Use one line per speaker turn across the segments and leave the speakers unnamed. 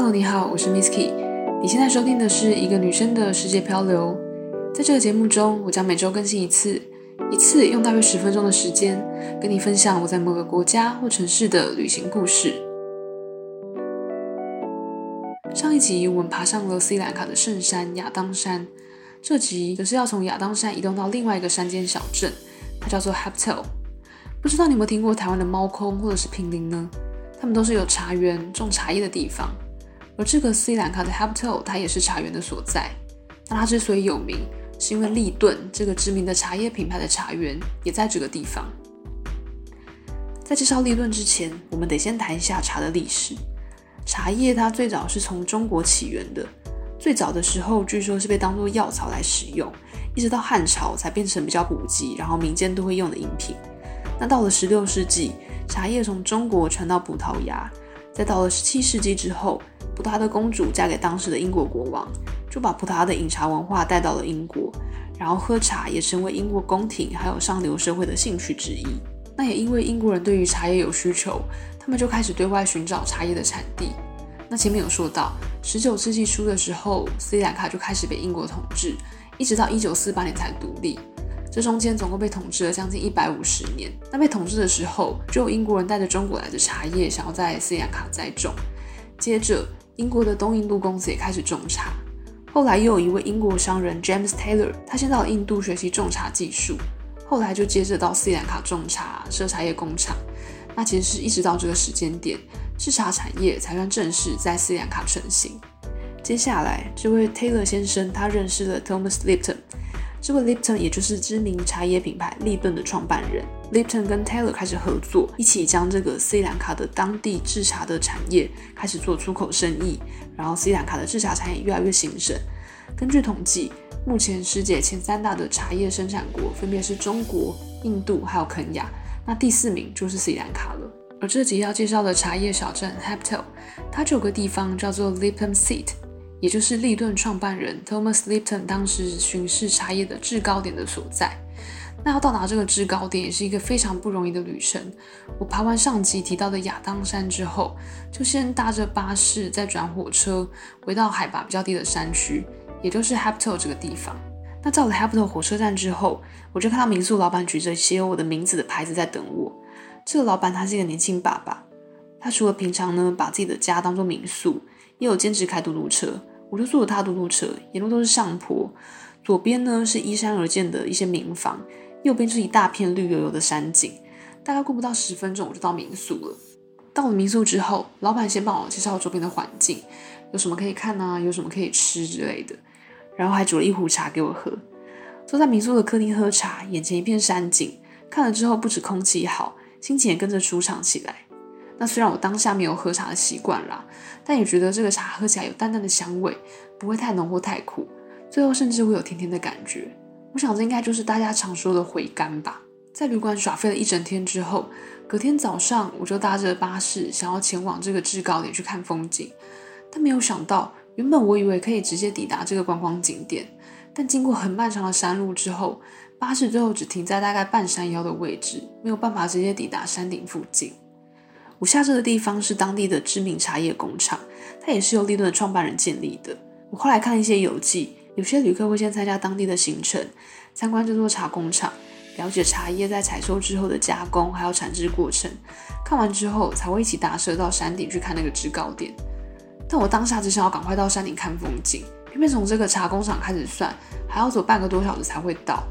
Hello，你好，我是 Misky。你现在收听的是一个女生的世界漂流。在这个节目中，我将每周更新一次，一次用大约十分钟的时间，跟你分享我在某个国家或城市的旅行故事。上一集我们爬上了斯里兰卡的圣山亚当山，这集则是要从亚当山移动到另外一个山间小镇，它叫做 Haptel。不知道你有没有听过台湾的猫空或者是平林呢？他们都是有茶园种茶叶的地方，而这个斯里兰卡的 Haptol 它也是茶园的所在。那它之所以有名，是因为立顿这个知名的茶叶品牌的茶园也在这个地方。在介绍立顿之前，我们得先谈一下茶的历史。茶叶它最早是从中国起源的，最早的时候据说是被当作药草来使用，一直到汉朝才变成比较普及，然后民间都会用的饮品。那到了十六世纪，茶叶从中国传到葡萄牙，在到了十七世纪之后，葡萄牙的公主嫁给当时的英国国王，就把葡萄牙的饮茶文化带到了英国，然后喝茶也成为英国宫廷还有上流社会的兴趣之一。那也因为英国人对于茶叶有需求，他们就开始对外寻找茶叶的产地。那前面有说到，十九世纪初的时候，斯里兰卡就开始被英国统治，一直到一九四八年才独立。这中间总共被统治了将近一百五十年。那被统治的时候，就有英国人带着中国来的茶叶，想要在斯里兰卡栽种。接着，英国的东印度公司也开始种茶。后来又有一位英国商人 James Taylor，他先到印度学习种茶技术，后来就接着到斯里兰卡种茶，设茶叶工厂。那其实是一直到这个时间点，制茶产业才算正式在斯里兰卡成型。接下来，这位 Taylor 先生他认识了 Thomas Lipton。这个 Lipton 也就是知名茶叶品牌立顿的创办人，Lipton 跟 Taylor 开始合作，一起将这个斯里兰卡的当地制茶的产业开始做出口生意，然后斯里兰卡的制茶产业越来越兴盛。根据统计，目前世界前三大的茶叶生产国分别是中国、印度还有肯亚，那第四名就是斯里兰卡了。而这集要介绍的茶叶小镇 Haptel，它就有个地方叫做 Lipton Seat。也就是立顿创办人 Thomas Lipton 当时巡视茶叶的制高点的所在。那要到达这个制高点也是一个非常不容易的旅程。我爬完上集提到的亚当山之后，就先搭着巴士，再转火车回到海拔比较低的山区，也就是 Haptol 这个地方。那到了 Haptol 火车站之后，我就看到民宿老板举着写有我的名字的牌子在等我。这个老板他是一个年轻爸爸，他除了平常呢把自己的家当做民宿。也有兼职开嘟嘟车，我就坐了他嘟嘟车，沿路都是上坡，左边呢是依山而建的一些民房，右边是一大片绿油油的山景。大概过不到十分钟，我就到民宿了。到了民宿之后，老板先帮我介绍周边的环境，有什么可以看啊，有什么可以吃之类的，然后还煮了一壶茶给我喝。坐在民宿的客厅喝茶，眼前一片山景，看了之后不止空气好，心情也跟着舒畅起来。那虽然我当下没有喝茶的习惯啦，但也觉得这个茶喝起来有淡淡的香味，不会太浓或太苦，最后甚至会有甜甜的感觉。我想这应该就是大家常说的回甘吧。在旅馆耍废了一整天之后，隔天早上我就搭着巴士想要前往这个制高点去看风景，但没有想到，原本我以为可以直接抵达这个观光景点，但经过很漫长的山路之后，巴士最后只停在大概半山腰的位置，没有办法直接抵达山顶附近。我下车的地方是当地的知名茶叶工厂，它也是由立顿的创办人建立的。我后来看一些游记，有些旅客会先参加当地的行程，参观这座茶工厂，了解茶叶在采收之后的加工还有产制过程。看完之后，才会一起搭车到山顶去看那个制高点。但我当下只想要赶快到山顶看风景，偏偏从这个茶工厂开始算，还要走半个多小时才会到。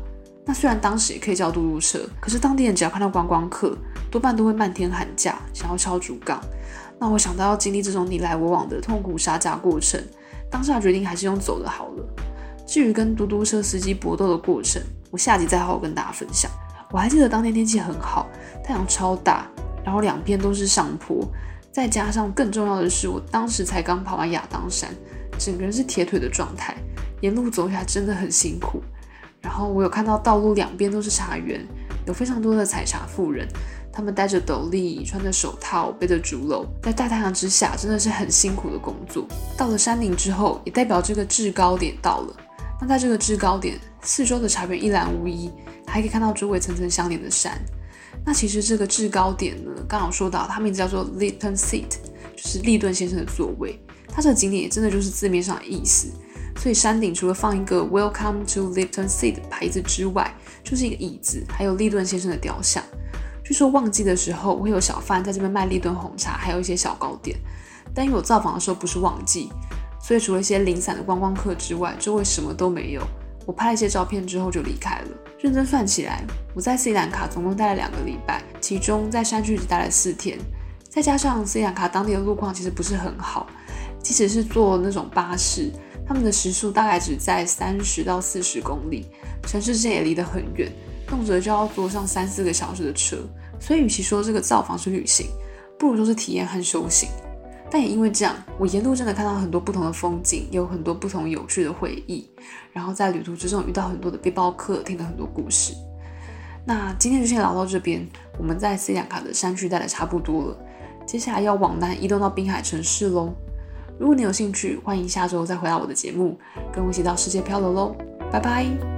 那虽然当时也可以叫嘟嘟车，可是当地人只要看到观光客，多半都会漫天喊价，想要敲竹杠。那我想到要经历这种你来我往的痛苦杀价过程，当下决定还是用走的好了。至于跟嘟嘟车司机搏斗的过程，我下集再好好跟大家分享。我还记得当天天气很好，太阳超大，然后两边都是上坡，再加上更重要的是，我当时才刚爬完亚当山，整个人是铁腿的状态，沿路走下来真的很辛苦。然后我有看到道路两边都是茶园，有非常多的采茶妇人，他们戴着斗笠，穿着手套，背着竹篓，在大太阳之下，真的是很辛苦的工作。到了山顶之后，也代表这个制高点到了。那在这个制高点，四周的茶园一览无遗，还可以看到周围层层相连的山。那其实这个制高点呢，刚好说到，它名字叫做 Lipton Seat，就是立顿先生的座位。它这个景点也真的就是字面上的意思。所以山顶除了放一个 Welcome to Lipton Sea 的牌子之外，就是一个椅子，还有利顿先生的雕像。据说旺季的时候会有小贩在这边卖利顿红茶，还有一些小糕点。但因为我造访的时候不是旺季，所以除了一些零散的观光客之外，周围什么都没有。我拍了一些照片之后就离开了。认真算起来，我在斯里兰卡总共待了两个礼拜，其中在山区只待了四天。再加上斯里兰卡当地的路况其实不是很好，即使是坐那种巴士，他们的时速大概只在三十到四十公里，城市之间也离得很远，动辄就要坐上三四个小时的车。所以，与其说这个造访是旅行，不如说是体验和修行。但也因为这样，我沿路真的看到很多不同的风景，也有很多不同有趣的回忆。然后在旅途之中遇到很多的背包客，听了很多故事。那今天就先聊到这边，我们在斯里兰卡的山区待的差不多了，接下来要往南移动到滨海城市喽。如果你有兴趣，欢迎下周再回到我的节目，跟我一起到世界漂流喽。拜拜。